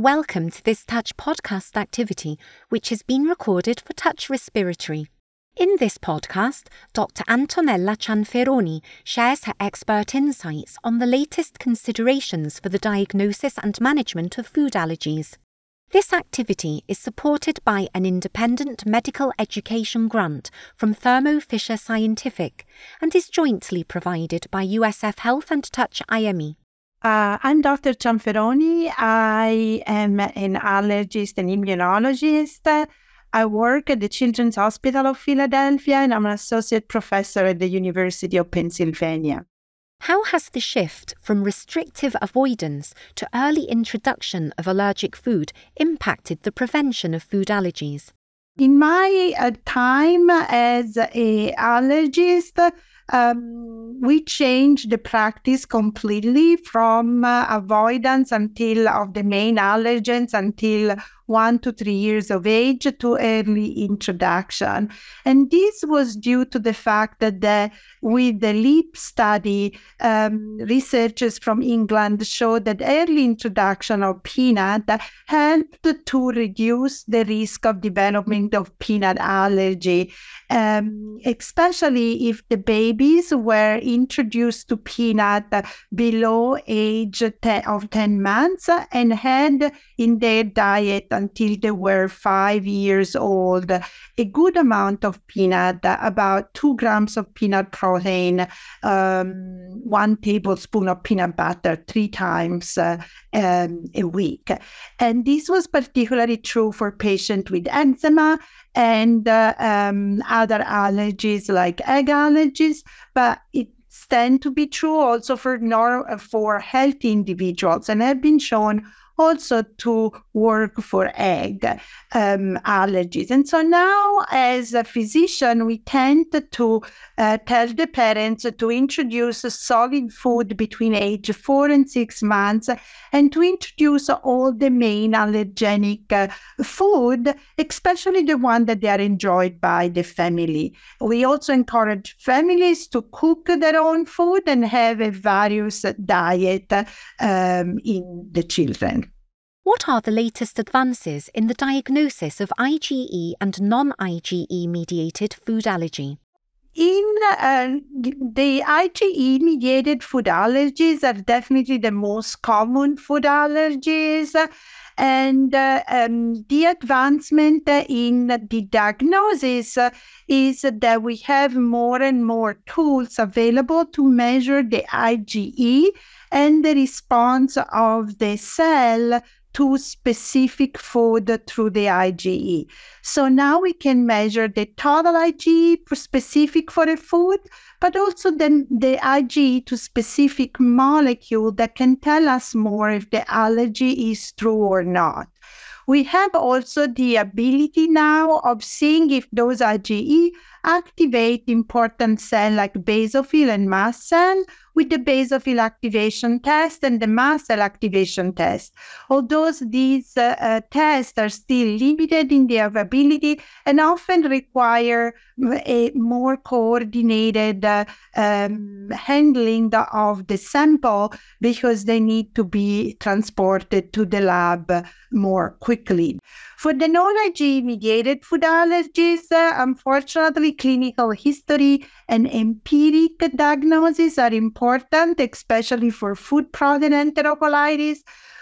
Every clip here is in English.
Welcome to this Touch podcast activity, which has been recorded for Touch Respiratory. In this podcast, Dr. Antonella Cianferoni shares her expert insights on the latest considerations for the diagnosis and management of food allergies. This activity is supported by an independent medical education grant from Thermo Fisher Scientific and is jointly provided by USF Health and Touch IME. Uh, I'm Dr. Cianferoni. I am an allergist and immunologist. I work at the Children's Hospital of Philadelphia and I'm an associate professor at the University of Pennsylvania. How has the shift from restrictive avoidance to early introduction of allergic food impacted the prevention of food allergies? In my uh, time as a allergist, um, we changed the practice completely from uh, avoidance until of the main allergens until one to three years of age to early introduction. And this was due to the fact that the, with the LEAP study, um, researchers from England showed that early introduction of peanut helped to reduce the risk of development of peanut allergy, um, especially if the babies were introduced to peanut below age 10, of 10 months and had in their diet until they were five years old. A good amount of peanut, about two grams of peanut protein, um, one tablespoon of peanut butter three times uh, um, a week. And this was particularly true for patients with eczema and uh, um, other allergies like egg allergies, but it tend to be true also for nor- for healthy individuals and have been shown also to work for egg um, allergies. And so now, as a physician, we tend to uh, tell the parents to introduce solid food between age four and six months and to introduce all the main allergenic uh, food, especially the one that they are enjoyed by the family. We also encourage families to cook their own food and have a various diet um, in the children. What are the latest advances in the diagnosis of IgE and non IgE mediated food allergy? In uh, the IgE mediated food allergies are definitely the most common food allergies. And uh, um, the advancement in the diagnosis is that we have more and more tools available to measure the IgE and the response of the cell to specific food through the IgE. So now we can measure the total IgE specific for a food, but also the, the IgE to specific molecule that can tell us more if the allergy is true or not. We have also the ability now of seeing if those IgE activate important cells like basophil and mast cell with the basophil activation test and the mast cell activation test. Although these uh, uh, tests are still limited in their availability and often require a more coordinated uh, um, handling of the sample because they need to be transported to the lab more quickly. For the non-IgE mediated food allergies, uh, clinical history and empiric diagnosis are important, especially for food protein enterocolitis.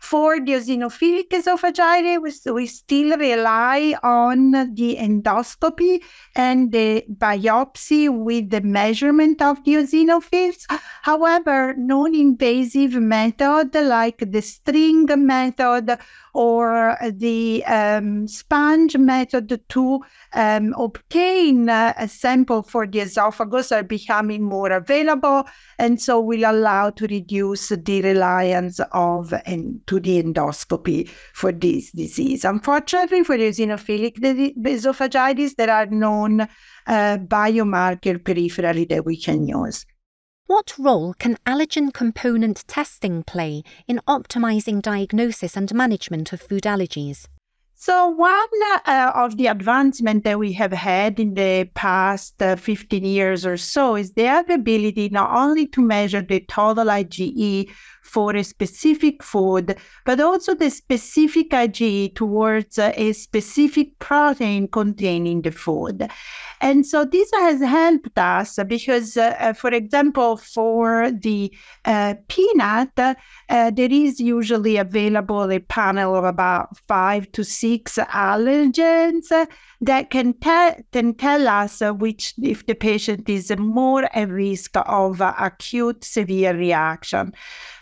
For the eosinophilic esophagitis, we, we still rely on the endoscopy and the biopsy with the measurement of the eosinophils. However, non-invasive method like the string method or the um, sponge method to um, obtain a sample for the esophagus are becoming more available and so will allow to reduce the reliance of and to the endoscopy for this disease. Unfortunately, for eosinophilic esophagitis, there are known uh, biomarker peripherally that we can use. What role can allergen component testing play in optimizing diagnosis and management of food allergies? So one uh, of the advancements that we have had in the past uh, 15 years or so is the ability not only to measure the total IgE for a specific food, but also the specific IgE towards a specific protein containing the food. And so this has helped us because, uh, uh for example, for the uh, peanut, uh, there is usually available a panel of about five to six allergens that can, te- can tell us which, if the patient is more at risk of acute severe reaction.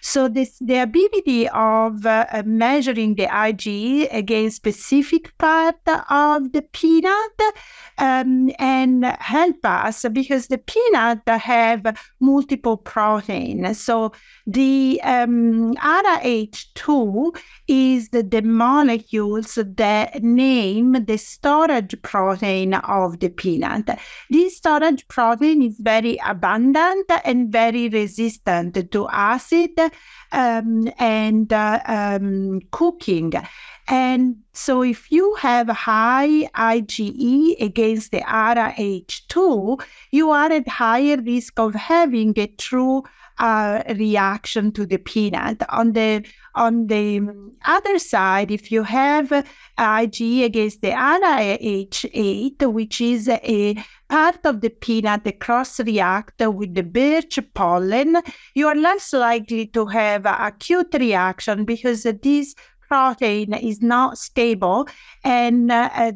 So this the ability of uh, measuring the IgE against specific part of the peanut um, and help us because the peanut have multiple proteins. So the um, Ara h 2 is the, the molecules that name the storage protein of the peanut. This storage protein is very abundant and very resistant to acid um, and uh, um, cooking. And so, if you have high IgE against the Ara h 2, you are at higher risk of having a true uh, reaction to the peanut. On the on the other side, if you have IgE against the Ara h 8, which is a part of the peanut cross react with the birch pollen, you are less likely to have an acute reaction because this protein is not stable and uh,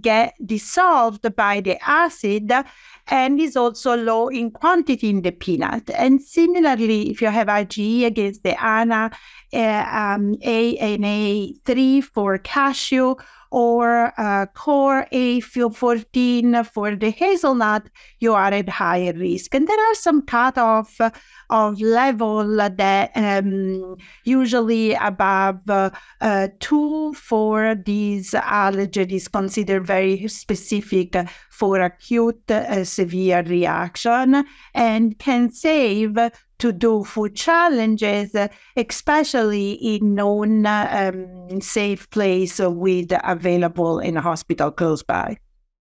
get dissolved by the acid and is also low in quantity in the peanut. And similarly, if you have IgE against the ANA, uh, um, ANA3 for cashew, or uh, core A field fourteen for the hazelnut, you are at higher risk. And there are some cutoff of level that um, usually above uh, uh, two for these allergen is considered very specific for acute uh, severe reaction and can save to do food challenges, especially in known um, safe place with available in a hospital close by.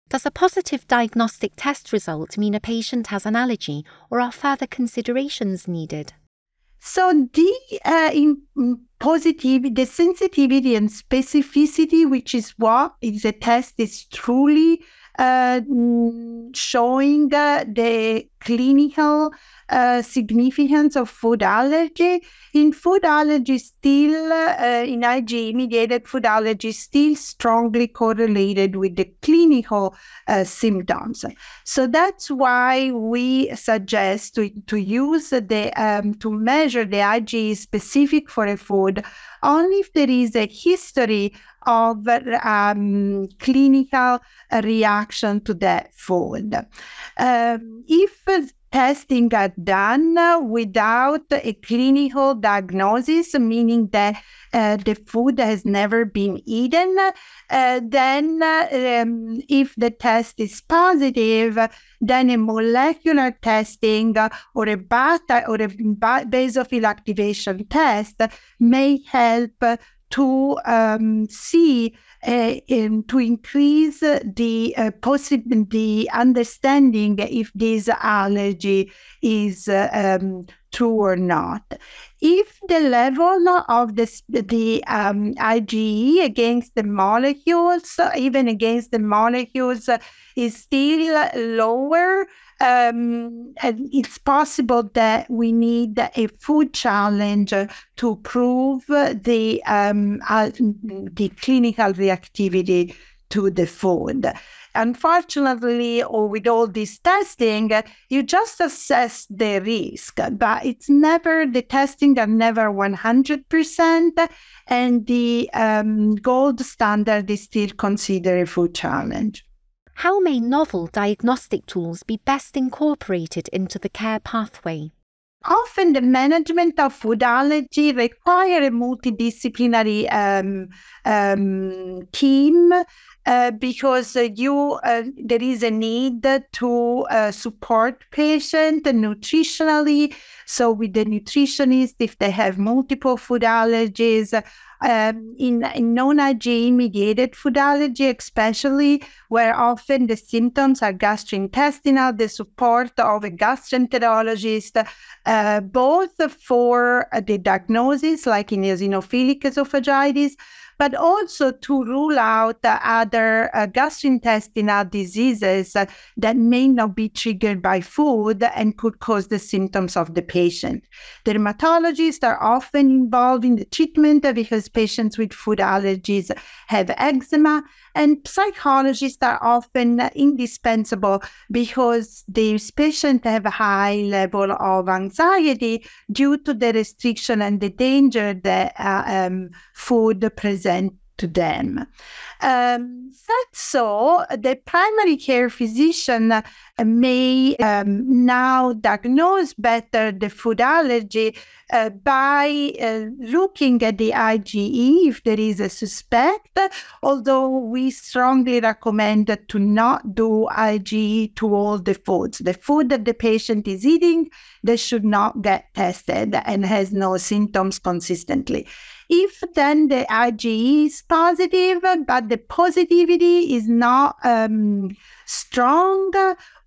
Does a positive diagnostic test result mean a patient has an allergy, or are further considerations needed? So the uh, in positivity, the sensitivity and specificity, which is what is a test, is truly uh, showing uh, the clinical uh, significance of food allergy. In food allergy, still uh, in IgE mediated food allergy, still strongly correlated with the clinical uh, symptoms. So that's why we suggest to, to use the um, to measure the IgE specific for a food only if there is a history of um, clinical reaction to that food. Um, if testing are done without a clinical diagnosis, meaning that uh, the food has never been eaten, uh, then um, if the test is positive, then a molecular testing or a beta or a basophil activation test may help to um, see uh, um, to increase the uh, the understanding if this allergy is uh, um, true or not. If the level of the, the um, IgE against the molecules, even against the molecules, is still lower, um, it's possible that we need a food challenge to prove the um, uh, the clinical reactivity to the food. Unfortunately, or with all this testing, you just assess the risk, but it's never the testing are never 100%, and the um, gold standard is still considered a food challenge. How may novel diagnostic tools be best incorporated into the care pathway? Often the management of food allergy require a multidisciplinary um, um, team uh, because uh, you uh, there is a need to uh, support patient nutritionally. So with the nutritionist, if they have multiple food allergies, um, in, in non-IgE mediated food allergy, especially where often the symptoms are gastrointestinal, the support of a gastroenterologist, uh, both for the diagnosis, like in eosinophilic esophagitis, but also to rule out other uh, gastrointestinal diseases that may not be triggered by food and could cause the symptoms of the patient. Dermatologists are often involved in the treatment because patients with food allergies have eczema, and psychologists are often indispensable because these patients have a high level of anxiety due to the restriction and the danger that uh, um, food present to them. Um, so, the primary care physician may um, now diagnose better the food allergy uh, by uh, looking at the IgE if there is a suspect, although we strongly recommend to not do IgE to all the foods. The food that the patient is eating, they should not get tested and has no symptoms consistently. If then the IgE is positive, but the positivity is not um, strong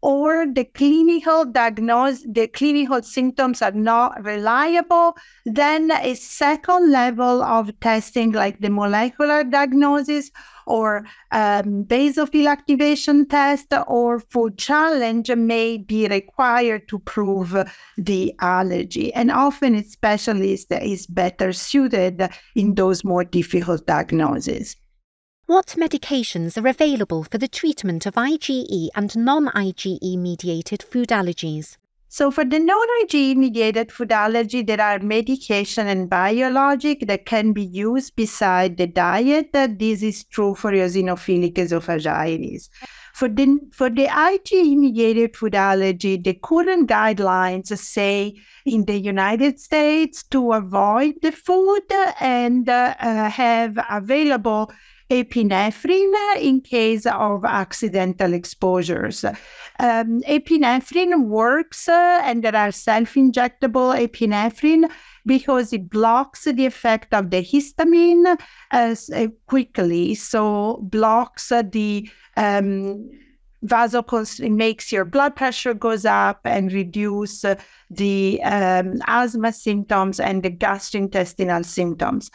or the clinical diagnosis, the clinical symptoms are not reliable, then a second level of testing like the molecular diagnosis or um, basophil activation test or food challenge may be required to prove the allergy. And often a specialist is better suited in those more difficult diagnoses. What medications are available for the treatment of IgE and non IgE mediated food allergies? So for the non-IgE mediated food allergy, there are medication and biologic that can be used beside the diet. This is true for eosinophilic esophagitis. For the, for the IgE mediated food allergy, the current guidelines say in the United States to avoid the food and uh, have available epinephrine in case of accidental exposures. Um, epinephrine works, uh, and there are self injectable epinephrine because it blocks the effect of the histamine as, uh, quickly. So, blocks the um, vasoconstriction makes your blood pressure goes up and reduce the um, asthma symptoms and the gastrointestinal symptoms.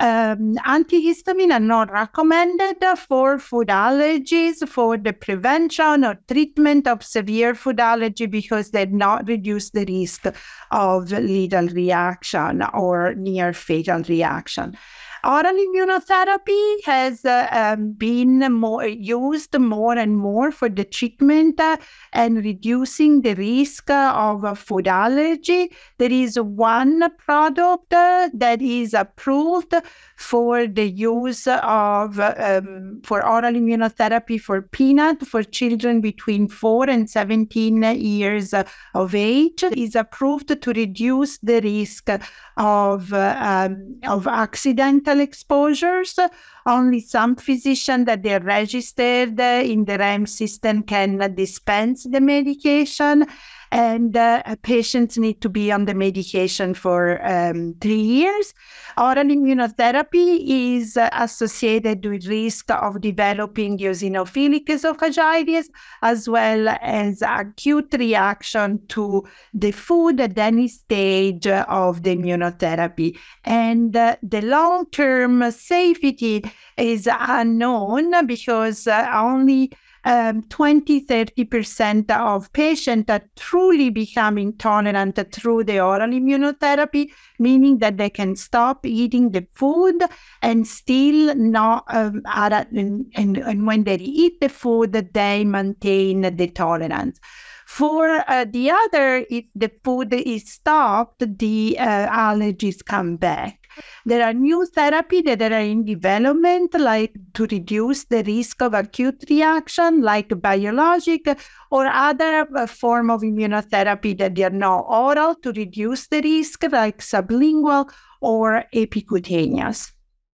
Um, antihistamine are not recommended for food allergies for the prevention or treatment of severe food allergy because they do not reduce the risk of lethal reaction or near fatal reaction. Oral immunotherapy has uh, um, been more used more and more for the treatment uh, and reducing the risk of food allergy. There is one product uh, that is approved for the use of um, for oral immunotherapy for peanut for children between 4 and 17 years of age is approved to reduce the risk of um, of accidental exposures. Only some physicians that they're registered in the REM system can dispense the medication and uh, patients need to be on the medication for um, three years. Oral immunotherapy is uh, associated with risk of developing eosinophilic esophagitis as well as acute reaction to the food at any stage of the immunotherapy. And uh, the long-term safety is unknown because uh, only um, 20 30% of patients are truly becoming tolerant through the oral immunotherapy, meaning that they can stop eating the food and still not, um, and, and, and when they eat the food, they maintain the tolerance. For uh, the other, if the food is stopped, the uh, allergies come back. There are new therapies that are in development, like to reduce the risk of acute reaction, like biologic or other uh, form of immunotherapy that are not oral to reduce the risk, like sublingual or epicutaneous.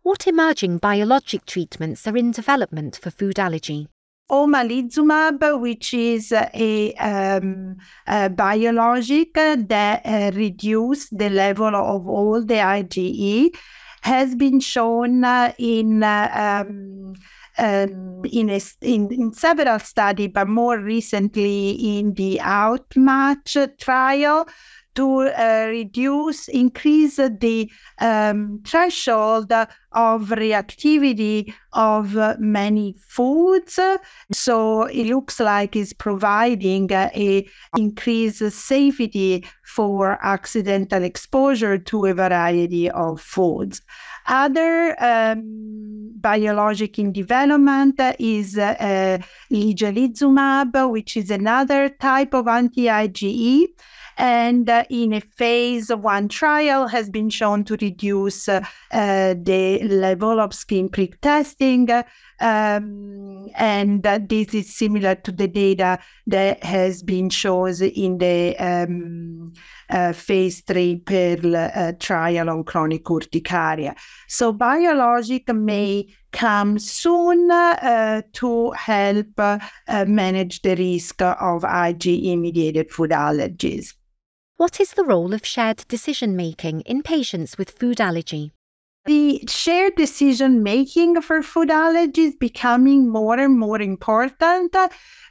What emerging biologic treatments are in development for food allergy? Omalizumab, which is a, um, a biologic that uh, reduces the level of all the IgE has been shown uh, in uh, um, um, in, a, in, in several studies, but more recently in the Outmatch trial to uh, reduce, increase the um, threshold of reactivity of many foods. So it looks like it's providing a increased safety for accidental exposure to a variety of foods. Other um, biologic in development is uh, which is another type of anti-IgE and uh, in a phase one trial has been shown to reduce uh, the level of skin prick testing um, and this is similar to the data that has been shown in the um, uh, phase three PEARL uh, trial on chronic urticaria. So biologic may come soon uh, to help uh, manage the risk of IgE-mediated food allergies. What is the role of shared decision making in patients with food allergy? The shared decision making for food allergies is becoming more and more important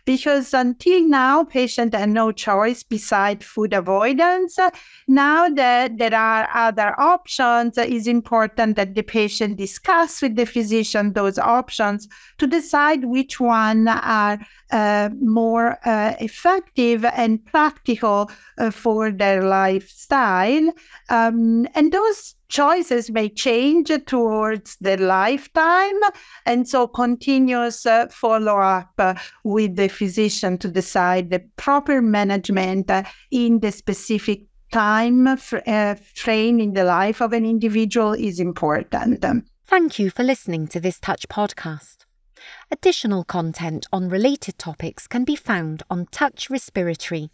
because until now, patients had no choice beside food avoidance. Now that there are other options, it's important that the patient discuss with the physician those options to decide which one are uh, more uh, effective and practical uh, for their lifestyle. Um, and those choices may change towards the lifetime. And so continuous uh, follow up uh, with the physician to decide the proper management in the specific time uh, frame in the life of an individual is important. Thank you for listening to this Touch podcast. Additional content on related topics can be found on Touch Respiratory.